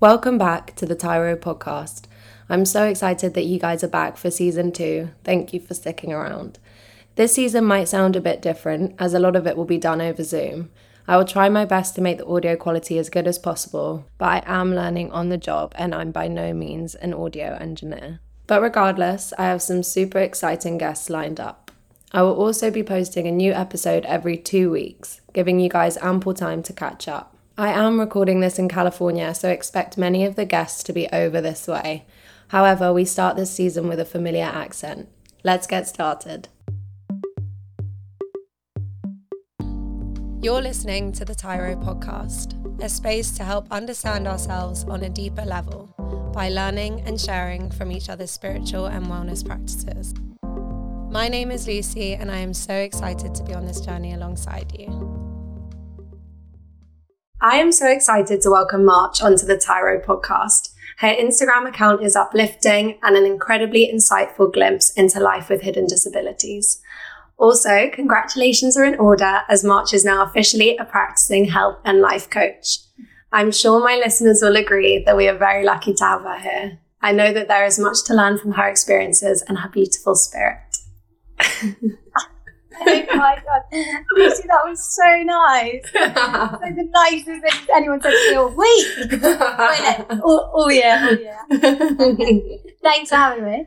Welcome back to the Tairo podcast. I'm so excited that you guys are back for season two. Thank you for sticking around. This season might sound a bit different, as a lot of it will be done over Zoom. I will try my best to make the audio quality as good as possible, but I am learning on the job and I'm by no means an audio engineer. But regardless, I have some super exciting guests lined up. I will also be posting a new episode every two weeks, giving you guys ample time to catch up. I am recording this in California, so expect many of the guests to be over this way. However, we start this season with a familiar accent. Let's get started. You're listening to the Tairo podcast, a space to help understand ourselves on a deeper level by learning and sharing from each other's spiritual and wellness practices. My name is Lucy, and I am so excited to be on this journey alongside you. I am so excited to welcome March onto the Tairo podcast. Her Instagram account is uplifting and an incredibly insightful glimpse into life with hidden disabilities. Also, congratulations are in order as March is now officially a practicing health and life coach. I'm sure my listeners will agree that we are very lucky to have her here. I know that there is much to learn from her experiences and her beautiful spirit. oh my god, Lucy, that was so nice. like the nicest thing anyone said to me oh, all week. oh, oh yeah, oh yeah. Thanks for having me.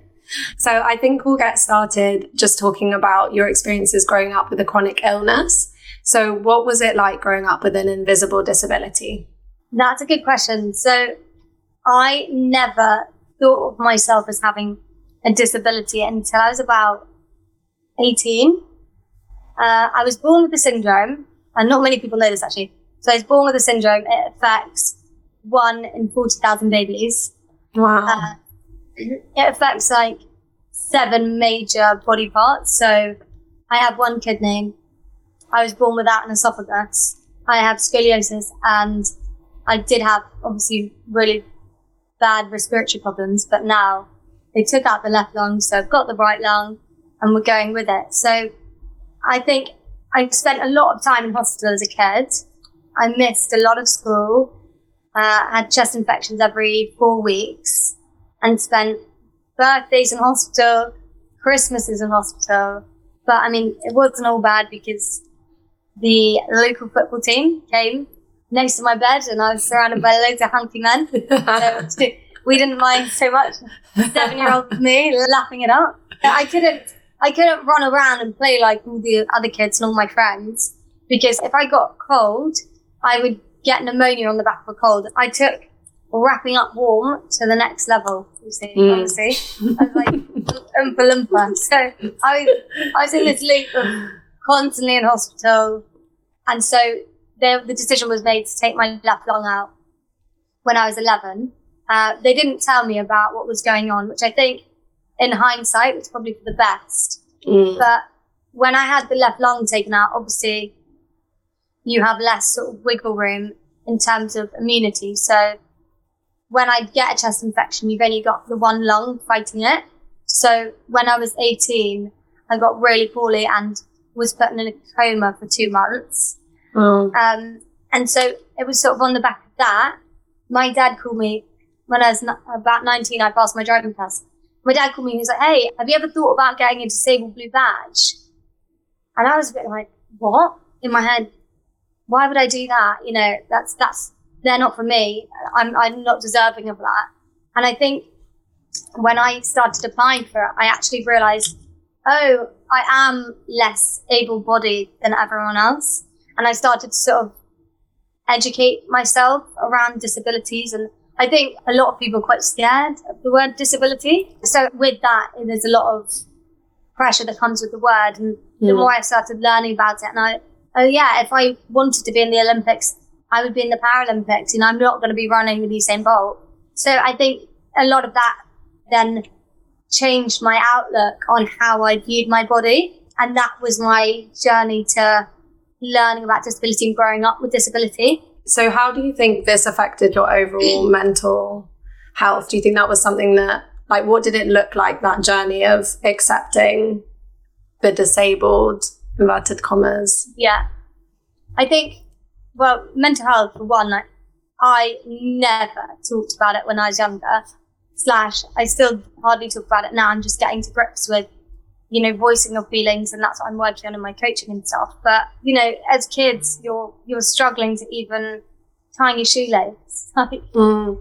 So I think we'll get started just talking about your experiences growing up with a chronic illness. So what was it like growing up with an invisible disability? That's a good question. So I never thought of myself as having a disability until I was about 18. Uh, I was born with the syndrome, and not many people know this actually. So I was born with the syndrome. It affects one in 40,000 babies. Wow. Uh, it affects like seven major body parts. So I have one kidney. I was born without an esophagus. I have scoliosis and I did have obviously really bad respiratory problems, but now they took out the left lung. So I've got the right lung and we're going with it. So I think I spent a lot of time in hospital as a kid. I missed a lot of school, uh, had chest infections every four weeks, and spent birthdays in hospital, Christmases in hospital. But I mean, it wasn't all bad because the local football team came next to my bed and I was surrounded by loads of hunky men. so we didn't mind so much. Seven year old me laughing it up. I couldn't I couldn't run around and play like all the other kids and all my friends because if I got cold, I would get pneumonia on the back of a cold. I took wrapping up warm to the next level. You see, mm. honestly, I was like oompa loompa. So I was, I was in this loop of constantly in hospital, and so the, the decision was made to take my left lung out when I was 11. Uh, they didn't tell me about what was going on, which I think in hindsight, it's probably for the best. Mm. But when I had the left lung taken out, obviously you have less sort of wiggle room in terms of immunity. So when I get a chest infection, you've only got the one lung fighting it. So when I was 18, I got really poorly and was put in a coma for two months. Oh. Um, and so it was sort of on the back of that. My dad called me when I was about 19, I passed my driving test my dad called me and he was like, Hey, have you ever thought about getting a disabled blue badge? And I was a bit like, What? In my head, why would I do that? You know, that's, that's, they're not for me. I'm, I'm not deserving of that. And I think when I started applying for it, I actually realized, oh, I am less able bodied than everyone else. And I started to sort of educate myself around disabilities and I think a lot of people are quite scared of the word disability. So with that, there's a lot of pressure that comes with the word. And the mm. more I started learning about it, and I, oh yeah, if I wanted to be in the Olympics, I would be in the Paralympics. You know, I'm not going to be running with Usain Bolt. So I think a lot of that then changed my outlook on how I viewed my body. And that was my journey to learning about disability and growing up with disability. So, how do you think this affected your overall mental health? Do you think that was something that, like, what did it look like that journey of accepting the disabled, inverted commas? Yeah. I think, well, mental health, for one, like, I never talked about it when I was younger. Slash, I still hardly talk about it now. I'm just getting to grips with, you know, voicing your feelings, and that's what I'm working on in my coaching and stuff. But you know, as kids, you're you're struggling to even tie your shoelace, like, Mm.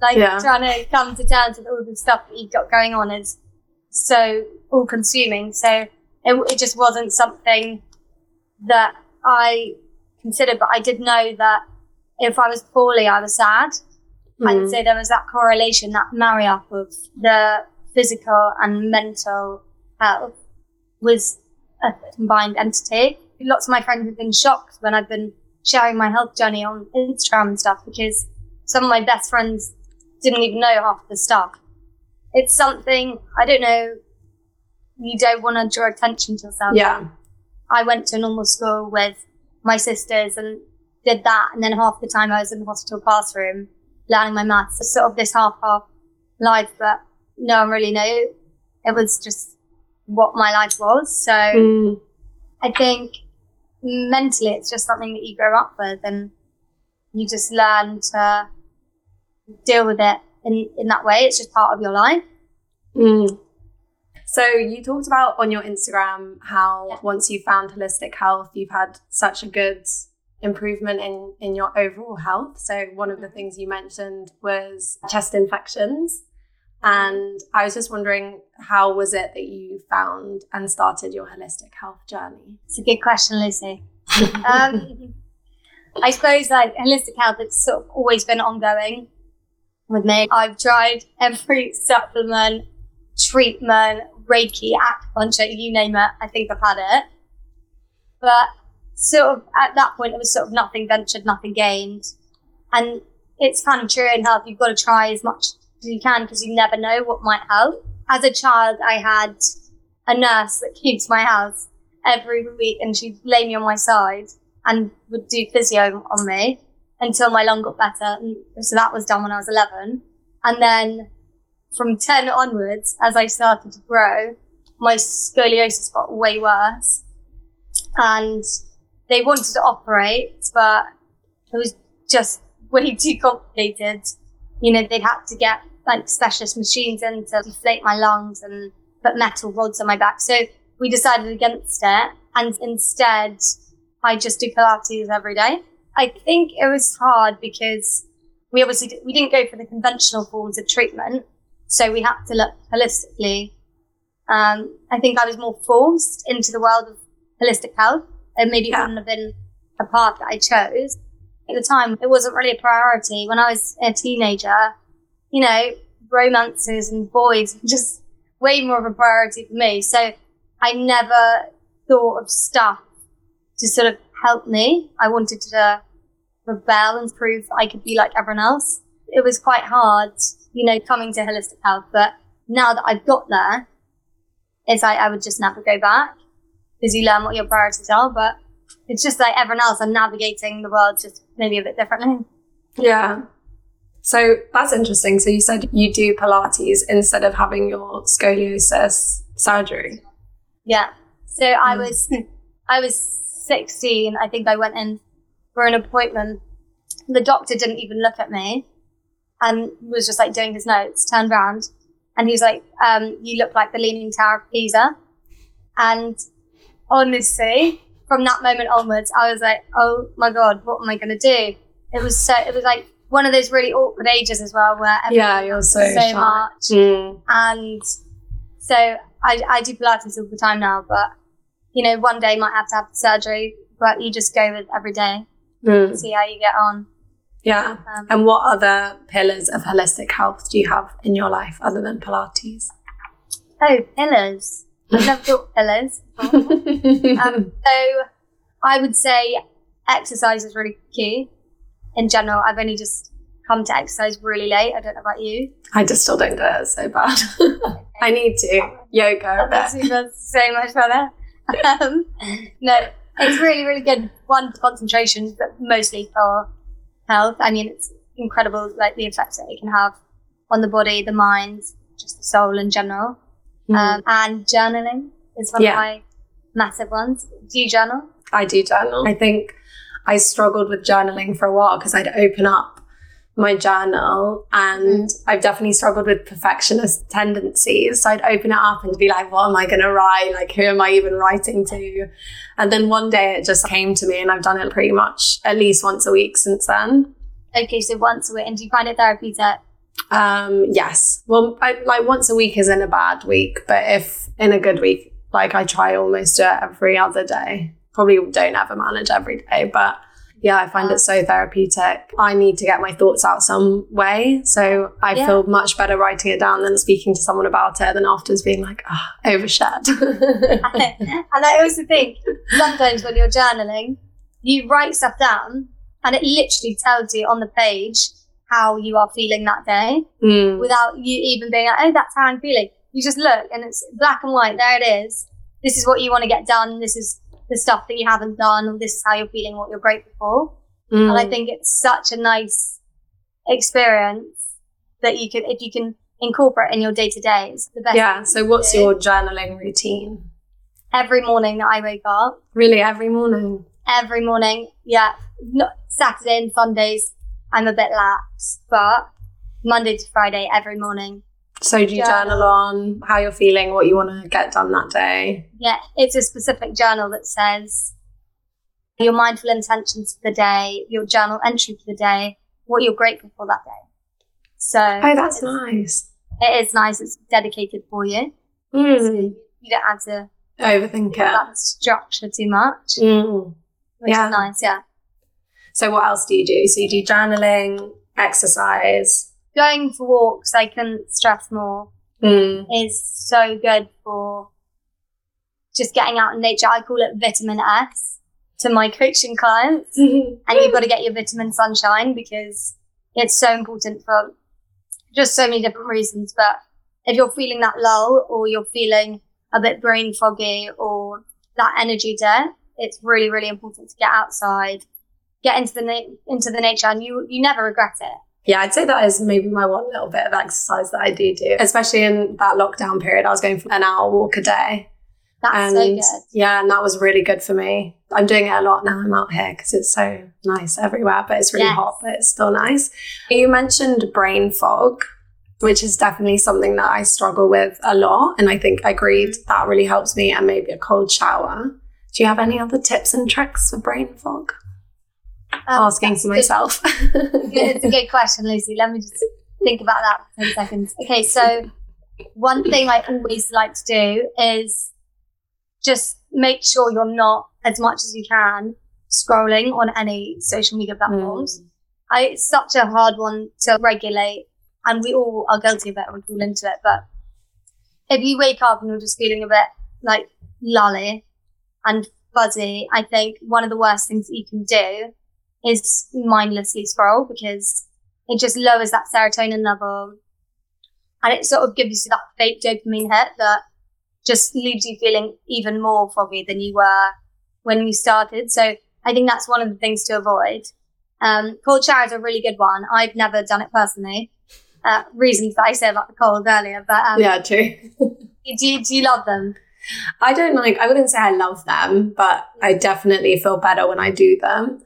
like Yeah. trying to come to terms with all the stuff that you've got going on is so all consuming. So it, it just wasn't something that I considered, but I did know that if I was poorly, I was sad. I would Mm. say there was that correlation, that marry up of the physical and mental health was a combined entity. Lots of my friends have been shocked when I've been sharing my health journey on Instagram and stuff because some of my best friends didn't even know half the stuff. It's something, I don't know, you don't want to draw attention to yourself. Yeah. I went to a normal school with my sisters and did that. And then half the time I was in the hospital classroom learning my maths. It's sort of this half half life, but no one really knew. It was just what my life was. So Mm. I think mentally it's just something that you grow up with and you just learn to deal with it in, in that way. It's just part of your life. Mm. So you talked about on your Instagram how Yeah. once you found holistic health, you've had such a good improvement in in your overall health. So one of the things you mentioned was chest infections. And I was just wondering, how was it that you found and started your holistic health journey? It's a good question, Lucy. Um, I suppose like holistic health, it's sort of always been ongoing with me. I've tried every supplement, treatment, Reiki, acupuncture, you name it. I think I've had it. But sort of at that point, it was sort of nothing ventured, nothing gained. And it's kind of true in health. You've got to try as much you can because you never know what might help. As a child, I had a nurse that came to my house every week and she'd lay me on my side and would do physio on me until my lung got better. And so that was done when I was 11. And then from 10 onwards, as I started to grow, my scoliosis got way worse. And they wanted to operate, but it was just way too complicated. You know, they'd have to get like specialist machines in to deflate my lungs and put metal rods on my back. So we decided against it. And instead, I just do Pilates every day. I think it was hard because we obviously di- we didn't go for the conventional forms of treatment, so we had to look holistically. Um, I think I was more forced into the world of holistic health, and maybe it Yeah. wouldn't have been a path that I chose. At the time, it wasn't really a priority. When I was a teenager, you know, romances and boys just way more of a priority for me. So I never thought of stuff to sort of help me. I wanted to rebel and prove I could be like everyone else. It was quite hard, you know, coming to holistic health. But now that I've got there, it's like I would just never go back because you learn what your priorities are. But it's just like everyone else. I'm navigating the world just maybe a bit differently. Yeah. So that's interesting. So you said you do Pilates instead of having your scoliosis surgery. Yeah. So I Mm. was, I was 16. I think I went in for an appointment. The doctor didn't even look at me and was just like doing his notes, turned around and he was like, um, you look like the Leaning Tower of Pisa. And honestly, from that moment onwards, I was like, oh my God, what am I going to do? It was so, it was like one of those really awkward ages as well where Yeah, you're so so shy. much Mm. and so I, I do Pilates all the time now, but you know, one day might have to have the surgery, but you just go with every day, Mm. see how you get on. Yeah. Um, And what other pillars of holistic health do you have in your life other than Pilates? oh, pillars. I've never thought pillars. Um, so I would say exercise is really key. In general, I've only just come to exercise really late. I don't know about you. I just still don't do it it's so bad. I need to. Yoga a That makes me so much better. Um, no, it's really, really good. One for concentration, but mostly for health. I mean, it's incredible, like the effects that it can have on the body, the mind, just the soul in general. Mm. Um, and journaling is one Yeah. of my massive ones. Do you journal? I do journal. I think I struggled with journaling for a while because I'd open up my journal and I've definitely struggled with perfectionist tendencies. So I'd open it up and be like, what am I going to write? Like, who am I even writing to? And then one day it just came to me and I've done it pretty much at least once a week since then. Okay, so once a week. And do you find it therapeutic? Um, yes. Well, I, like once a week is in a bad week, but if in a good week, like I try almost do it every other day. Probably don't ever manage every day, but yeah, I find it so therapeutic. I need to get my thoughts out some way. So I yeah. feel much better writing it down than speaking to someone about it than afterwards being like, ah, oh, overshared. and I also think sometimes when you're journaling, you write stuff down and it literally tells you on the page how you are feeling that day mm. without you even being like, oh, that's how I'm feeling. You just look and it's black and white. There it is. This is what you want to get done. This is the stuff that you haven't done, or this is how you're feeling, what you're grateful for. Mm. And I think it's such a nice experience that you can, if you can incorporate in your day to days, the best. Yeah. So, what's your journaling routine? Every morning that I wake up. Really, every morning. Every morning, yeah. Not Saturday and Sundays, I'm a bit lax, but Monday to Friday, every morning. So do you journal. journal on how you're feeling, what you want to get done that day? Yeah, it's a specific journal that says your mindful intentions for the day, your journal entry for the day, what you're grateful for that day. So Oh, that's nice. It is nice. It's dedicated for you. Mm. So you don't have to overthink it. That structure too much. Mm. yeah. nice, yeah. So what else do you do? So you do journaling, exercise, going for walks, I can stress more, mm. is so good for just getting out in nature. I call it vitamin S to my coaching clients. and you've got to get your vitamin sunshine because it's so important for just so many different reasons. But if you're feeling that lull or you're feeling a bit brain foggy or that energy debt, it's really, really important to get outside, get into the na- into the nature, and you you never regret it. Yeah, I'd say that is maybe my one little bit of exercise that I do do, especially in that lockdown period. I was going for an hour walk a day. That's and, so good. Yeah, and that was really good for me. I'm doing it a lot now. I'm out here because it's so nice everywhere, but it's really yes. hot, but it's still nice. You mentioned brain fog, which is definitely something that I struggle with a lot. And I think I agreed mm-hmm. that really helps me and maybe a cold shower. Do you have any other tips and tricks for brain fog? Um, asking for myself. it's a good question, Lucy. Let me just think about that for 10 seconds. Okay, so one thing I always like to do is just make sure you're not, as much as you can, scrolling on any social media platforms. Mm. I, it's such a hard one to regulate, and we all are guilty of it and we fall into it. But if you wake up and you're just feeling a bit like lolly and fuzzy, I think one of the worst things that you can do is mindlessly scroll because it just lowers that serotonin level and it sort of gives you that fake dopamine hit that just leaves you feeling even more foggy than you were when you started. So I think that's one of the things to avoid. Um, cold showers are a really good one. I've never done it personally. Uh, reasons that I said about the cold earlier, but um, yeah, true. do, you, do you love them? I don't like. I wouldn't say I love them, but I definitely feel better when I do them.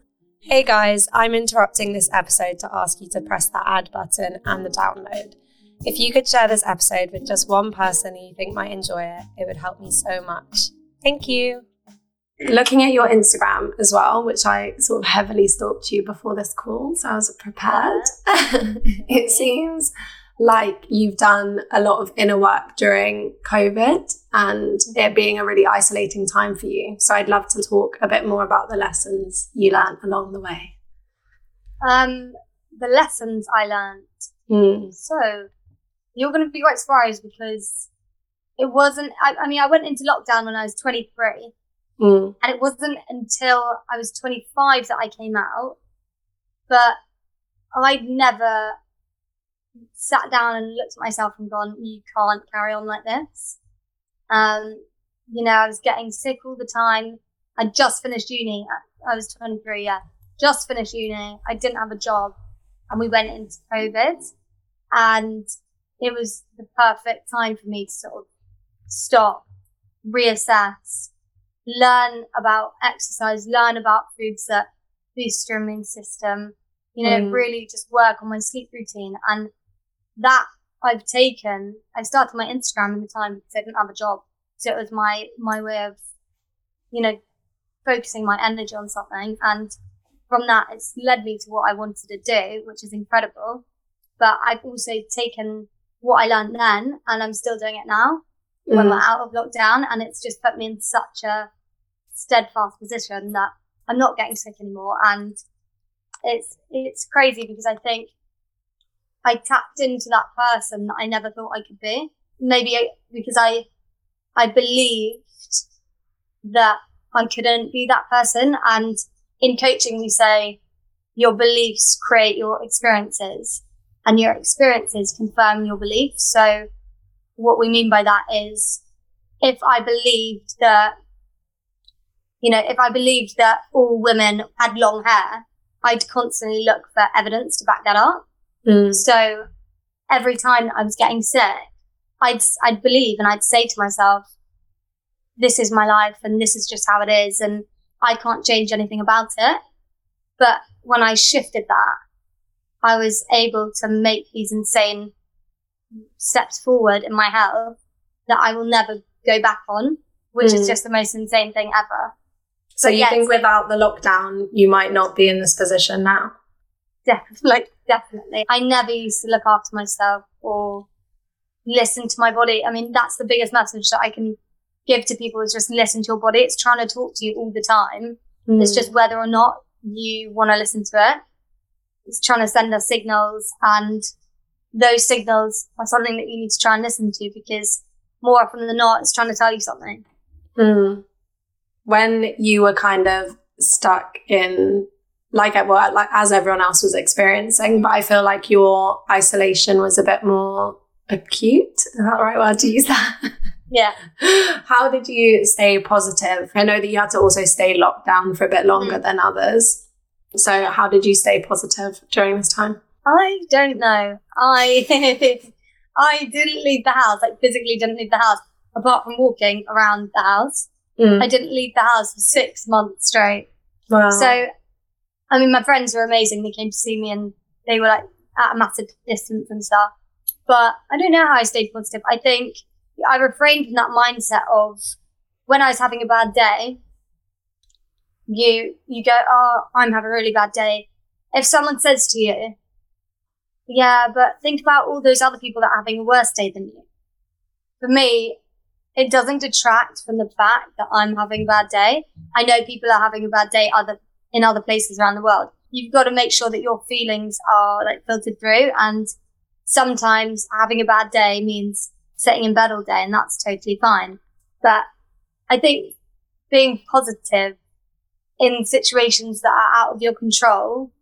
Hey guys, I'm interrupting this episode to ask you to press that add button and the download. If you could share this episode with just one person who you think might enjoy it, it would help me so much. Thank you. Looking at your Instagram as well, which I sort of heavily stalked you before this call, so I was prepared. it seems like you've done a lot of inner work during COVID and it being a really isolating time for you. So I'd love to talk a bit more about the lessons you learned along the way. Um, the lessons I learned. Mm. So you're going to be quite surprised because it wasn't, I, I, mean, I went into lockdown when I was 23 mm. and it wasn't until I was 25 that I came out, but I'd never sat down and looked at myself and gone, you can't carry on like this. Um, you know, I was getting sick all the time. I just finished uni. I was 23, yeah. Just finished uni. I didn't have a job and we went into COVID and it was the perfect time for me to sort of stop, reassess, learn about exercise, learn about foods that boost your immune system, you know, Mm. really just work on my sleep routine. And that I've taken, I started my Instagram in the time because I didn't have a job. So it was my, my way of, you know, focusing my energy on something. And from that, it's led me to what I wanted to do, which is incredible. But I've also taken what I learned then and I'm still doing it now when Mm. we're out of lockdown. And it's just put me in such a steadfast position that I'm not getting sick anymore. And it's, it's crazy because I think I tapped into that person that I never thought I could be. Maybe because I, I believed that I couldn't be that person. And in coaching, we say your beliefs create your experiences and your experiences confirm your beliefs. So what we mean by that is if I believed that, you know, if I believed that all women had long hair, I'd constantly look for evidence to back that up. Mm. So every time I was getting sick, I'd, I'd believe and I'd say to myself, this is my life and this is just how it is and I can't change anything about it. But when I shifted that, I was able to make these insane steps forward in my health that I will never go back on, which is Mm. just the most insane thing ever. So you Yes. think without the lockdown, you might not be in this position now? Definitely, like, definitely. I never used to look after myself or listen to my body. I mean, that's the biggest message that I can give to people is just listen to your body. It's trying to talk to you all the time. It's Mm. just whether or not you want to listen to it. It's trying to send us signals and those signals are something that you need to try and listen to because more often than not, it's trying to tell you something. Mm. When you were kind of stuck in, like, well, like as everyone else was experiencing, but I feel like your isolation was a bit more acute. Is that the right word to use that? Yeah. How did you stay positive? I know that you had to also stay locked down for a bit longer than others. So, how did you stay positive during this time? I don't know. I I didn't leave the house, like physically didn't leave the house, apart from walking around the house. Mm. I didn't leave the house for six months straight. Wow. So, I mean, my friends were amazing. They came to see me and they were like at a massive distance and stuff. But I don't know how I stayed positive. I think I refrained from that mindset of when I was having a bad day, you, you go, Oh, I'm having a really bad day. If someone says to you, yeah, but think about all those other people that are having a worse day than you. For me, it doesn't detract from the fact that I'm having a bad day. I know people are having a bad day other in other places around the world. You've got to make sure that your feelings are like filtered through. And sometimes having a bad day means sitting in bed all day, and that's totally fine. But I think being positive in situations that are out of your control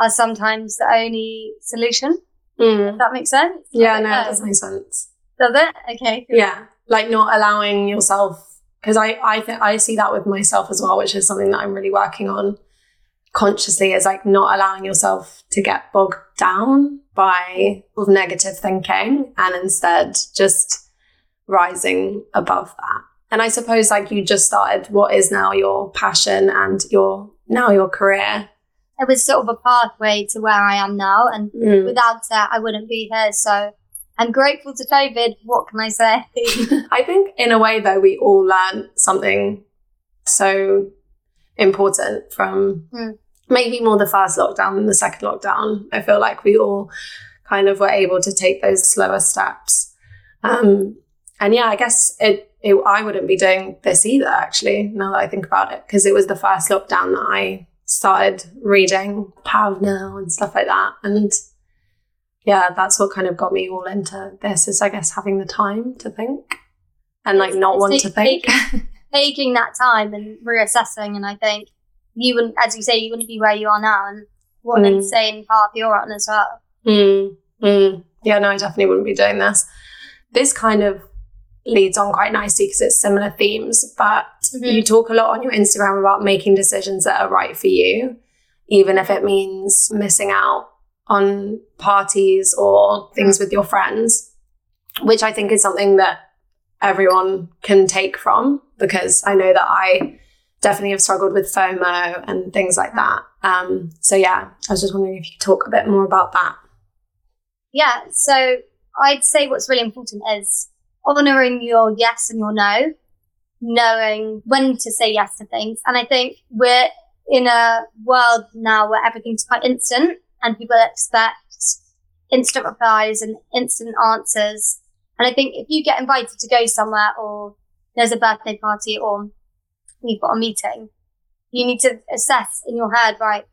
are sometimes the only solution. Mm. That makes sense? Yeah, no, know. it does make sense. Does it? Okay. cool. Yeah, like not allowing yourself because I I think I see that with myself as well, which is something that I'm really working on consciously. Is like not allowing yourself to get bogged down by negative thinking, and instead just rising above that. And I suppose like you just started what is now your passion and your now your career. It was sort of a pathway to where I am now. And Mm. without that, I wouldn't be here. So I'm grateful to COVID. What can I say? I think in a way though we all learned something so important from Mm. maybe more the first lockdown than the second lockdown. I feel like we all kind of were able to take those slower steps. Um, and yeah, I guess it, it I wouldn't be doing this either actually, now that I think about it, because it was the first lockdown that I started reading Power Now and stuff like that. And yeah, that's what kind of got me all into this is I guess having the time to think and like not want to think. Taking that time and reassessing. And I think you wouldn't, as you say, you wouldn't be where you are now. And what an Mm. insane path you're on as well. Mm, mm. Yeah, no, I definitely wouldn't be doing this. This kind of leads on quite nicely because it's similar themes, but Mhm. you talk a lot on your Instagram about making decisions that are right for you, even if it means missing out on parties or things with your friends, which I think is something that everyone can take from because I know that I definitely have struggled with FOMO and things like that. Um, so yeah, I was just wondering if you could talk a bit more about that. Yeah, so I'd say what's really important is honoring your yes and your no, knowing when to say yes to things. And I think we're in a world now where everything's quite instant and people expect instant replies and instant answers. And I think if you get invited to go somewhere or there's a birthday party or you've got a meeting, you need to assess in your head, right?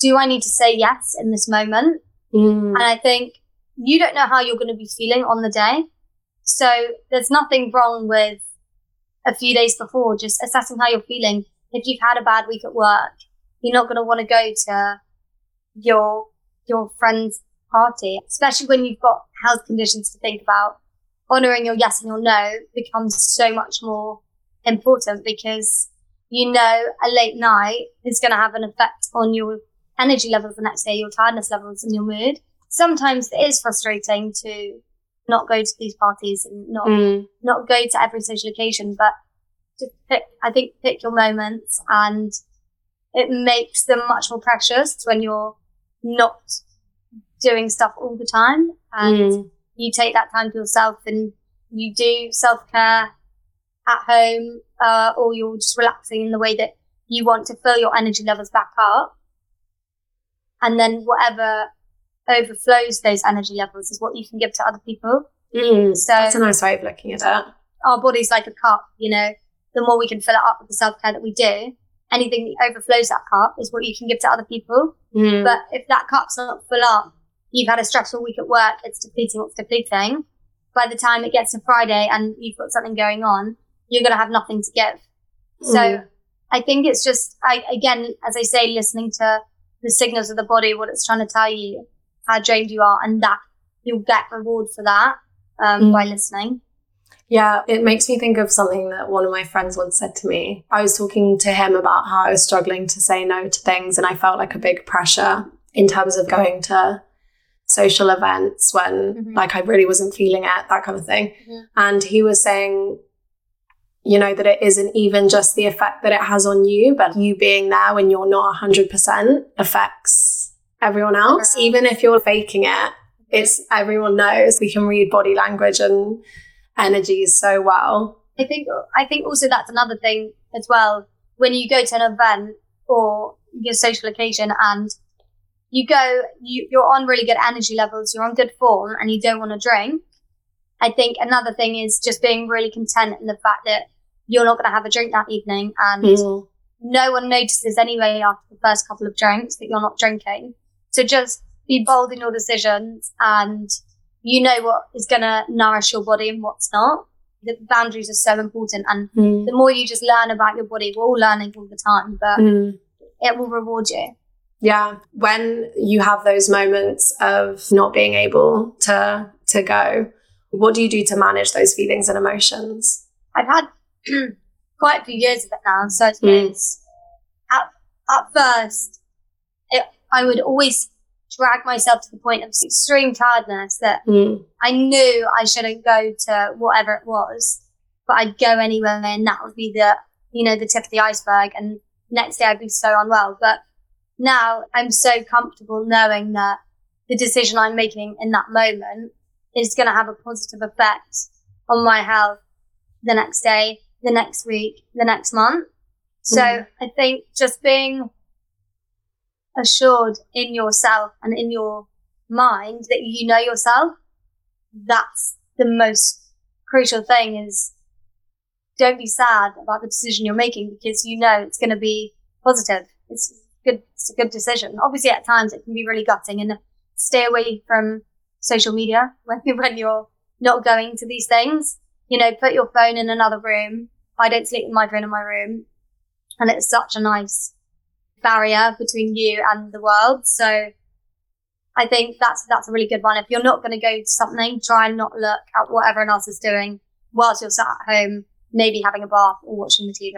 Do I need to say yes in this moment? Mm. And I think you don't know how you're going to be feeling on the day. So there's nothing wrong with a few days before just assessing how you're feeling. If you've had a bad week at work, you're not going to want to go to your, your friend's party, especially when you've got health conditions to think about. Honoring your yes and your no becomes so much more important because you know a late night is going to have an effect on your energy levels the next day, your tiredness levels and your mood. Sometimes it is frustrating to not go to these parties and not, Mm. not go to every social occasion, but to pick, I think pick your moments and it makes them much more precious when you're not doing stuff all the time and Mm. you take that time to yourself and you do self care at home, uh, or you're just relaxing in the way that you want to fill your energy levels back up. And then whatever overflows those energy levels is what you can give to other people. Mm. So- That's a nice way of looking at it. Our body's like a cup, you know, the more we can fill it up with the self care that we do, anything that overflows that cup is what you can give to other people. Mm. But if that cup's not full up, you've had a stressful week at work, it's depleting, it's depleting. By the time it gets to Friday and you've got something going on, you're going to have nothing to give. So Mm. I think it's just, I, again, as I say, listening to the signals of the body, what it's trying to tell you, how drained you are, and that you'll get reward for that um, Mm. by listening. Yeah, it makes me think of something that one of my friends once said to me. I was talking to him about how I was struggling to say no to things, and I felt like a big pressure in terms of going to social events when, Mhm. like, I really wasn't feeling it, that kind of thing. And he was saying, you know, that it isn't even just the effect that it has on you, but you being there when you're not 100% affects everyone else. Everyone. Even if you're faking it, it's everyone knows we can read body language and energies so well. I think I think also that's another thing as well. When you go to an event or your social occasion and you go, you, you're on really good energy levels, you're on good form, and you don't want to drink. I think another thing is just being really content in the fact that you're not going to have a drink that evening, and Mm. no one notices anyway after the first couple of drinks that you're not drinking. So just be bold in your decisions and you know what is going to nourish your body and what's not. The boundaries are so important. And Mm. the more you just learn about your body, we're all learning all the time, but Mm. it will reward you. Yeah, when you have those moments of not being able to to go, what do you do to manage those feelings and emotions? I've had quite a few years of it now. So it's Mm. at, at first, it, I would always drag myself to the point of extreme tiredness that Mm. I knew I shouldn't go to whatever it was, but I'd go anyway, and that would be the, you know, the tip of the iceberg. And next day I'd be so unwell. But now I'm so comfortable knowing that the decision I'm making in that moment is going to have a positive effect on my health the next day, the next week, the next month. So Mhm. I think just being assured in yourself and in your mind that you know yourself, that's the most crucial thing is don't be sad about the decision you're making because you know it's going to be positive. It's good. It's a good decision. Obviously, at times it can be really gutting and stay away from social media when, when you're not going to these things. You know, put your phone in another room. I don't sleep with my phone in my room and it's such a nice barrier between you and the world. So I think that's that's a really good one. If you're not going to go to something, try and not look at what everyone else is doing whilst you're sat at home, maybe having a bath or watching the TV.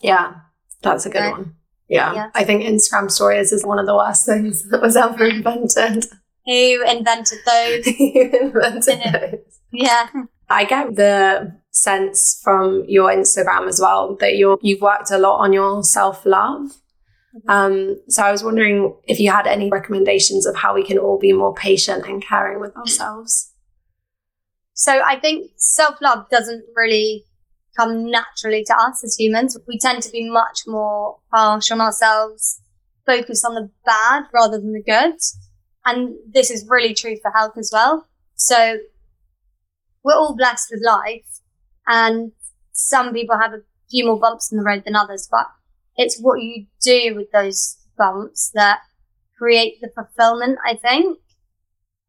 Yeah, that's a good Right. one. Yeah. Yeah. I think Instagram stories is one of the worst things that was ever invented. Who invented those? You invented those. yeah, I get the sense from your Instagram as well that you're you've worked a lot on your self love. Um, so I was wondering if you had any recommendations of how we can all be more patient and caring with ourselves. So I think self love doesn't really come naturally to us as humans. We tend to be much more harsh on ourselves, focus on the bad rather than the good. And this is really true for health as well. So we're all blessed with life and some people have a few more bumps in the road than others, but it's what you do with those bumps that create the fulfillment, I think.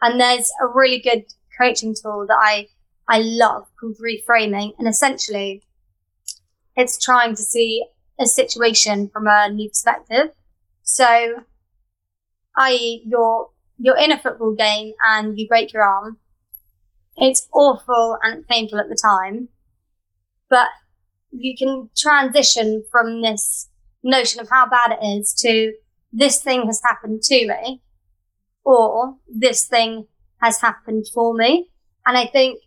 And there's a really good coaching tool that I, I love called reframing. And essentially it's trying to see a situation from a new perspective. So, i.e. you're, you're in a football game and you break your arm. It's awful and painful at the time, but you can transition from this notion of how bad it is to this thing has happened to me or this thing has happened for me. And I think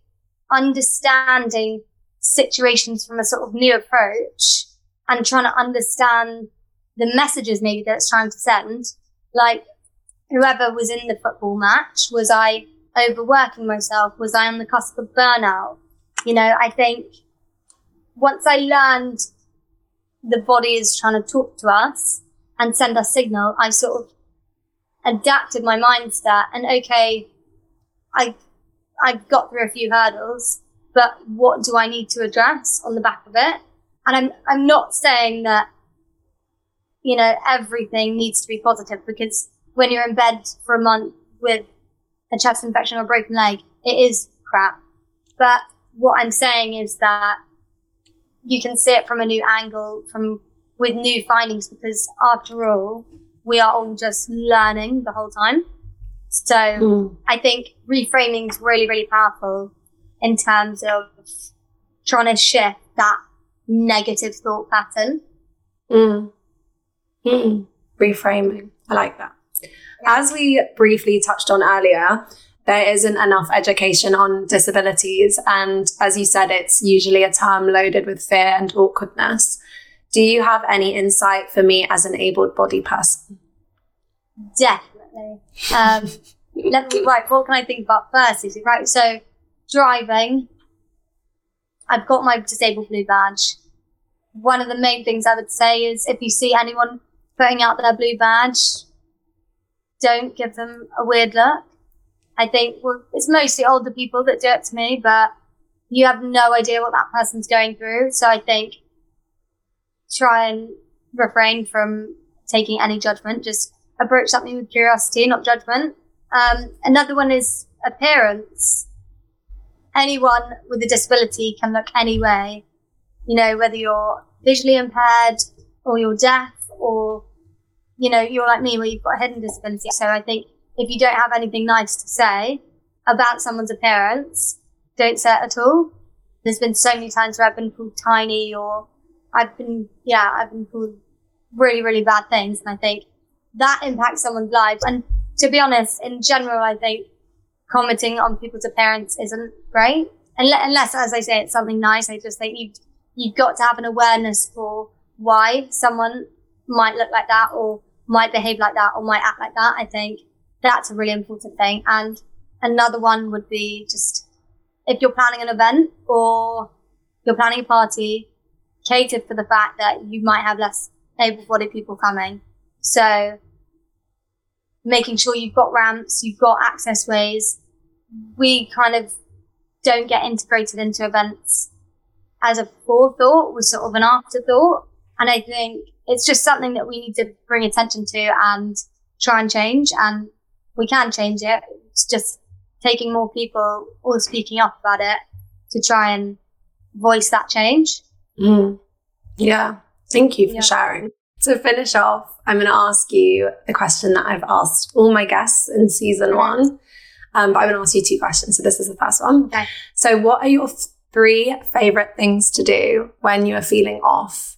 understanding situations from a sort of new approach and trying to understand the messages maybe that it's trying to send, like whoever was in the football match, was I overworking myself? Was I on the cusp of burnout? You know, I think once I learned the body is trying to talk to us and send us signal, I sort of adapted my mindset and okay, I I got through a few hurdles, but what do I need to address on the back of it? And I'm I'm not saying that you know everything needs to be positive because when you're in bed for a month with a chest infection or a broken leg, it is crap. But what I'm saying is that you can see it from a new angle, from with new findings, because after all, we are all just learning the whole time. So mm. I think reframing is really, really powerful in terms of trying to shift that negative thought pattern. Mm. Mm. Reframing. I like that. As we briefly touched on earlier, there isn't enough education on disabilities. And as you said, it's usually a term loaded with fear and awkwardness. Do you have any insight for me as an able bodied person? Definitely. Um, let me, right, what can I think about first? Is it right? So, driving, I've got my disabled blue badge. One of the main things I would say is if you see anyone putting out their blue badge, don't give them a weird look I think well, it's mostly older people that do it to me, but you have no idea what that person's going through. So I think try and refrain from taking any judgment. Just approach something with curiosity, not judgment. Um, another one is appearance. Anyone with a disability can look any way. You know, whether you're visually impaired or you're deaf or, you know, you're like me where you've got a hidden disability. So I think if you don't have anything nice to say about someone's appearance, don't say it at all. There's been so many times where I've been called tiny or I've been, yeah, I've been called really, really bad things. And I think that impacts someone's life. And to be honest, in general, I think commenting on people's appearance isn't great. Unless, as I say, it's something nice. I just think you've, you've got to have an awareness for why someone might look like that or might behave like that or might act like that. I think that's a really important thing. And another one would be just if you're planning an event or you're planning a party, cater for the fact that you might have less able-bodied people coming. So making sure you've got ramps, you've got access ways. We kind of don't get integrated into events as a forethought, was sort of an afterthought. And I think it's just something that we need to bring attention to and try and change. And we can change it. It's just taking more people or speaking up about it to try and voice that change. Mm. Yeah. Thank you for yeah. sharing. To finish off, I'm going to ask you the question that I've asked all my guests in season one. Um, but I'm going to ask you two questions. So this is the first one. Okay. So what are your three favorite things to do when you are feeling off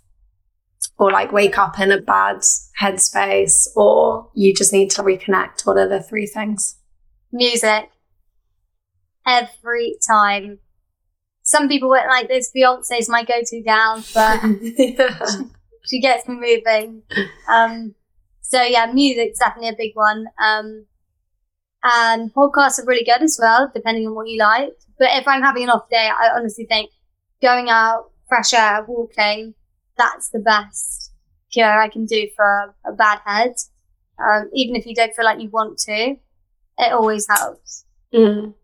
or like wake up in a bad headspace or you just need to reconnect? What are the three things? Music. Every time. Some people went like this, Beyonce's my go-to gal, but she gets me moving. Um, so yeah, music's definitely a big one. Um, and podcasts are really good as well, depending on what you like. But if I'm having an off day, I honestly think going out, fresh air, walking, that's the best cure I can do for a bad head. Um, even if you don't feel like you want to, it always helps. Mm.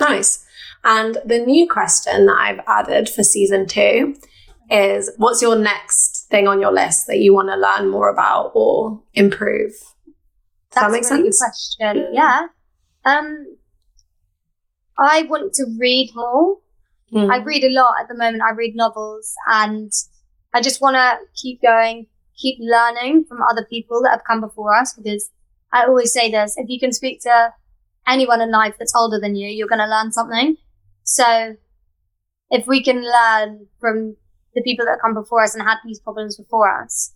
Nice. And the new question that I've added for season two is what's your next thing on your list that you want to learn more about or improve? Does That's that make a really sense? good question. Yeah. Um, I want to read more. Mm. I read a lot at the moment. I read novels and I just want to keep going, keep learning from other people that have come before us because I always say this, if you can speak to anyone in life that's older than you, you're going to learn something. So if we can learn from the people that come before us and had these problems before us,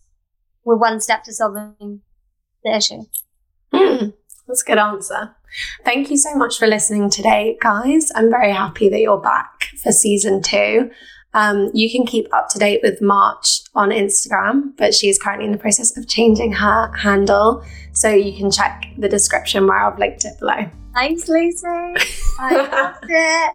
we're one step to solving the issue. That's a good answer. Thank you so much for listening today, guys. I'm very happy that you're back for season two. Um, you can keep up to date with March on Instagram, but she is currently in the process of changing her handle. So you can check the description where I've linked it below. Thanks, Lucy. I loved it.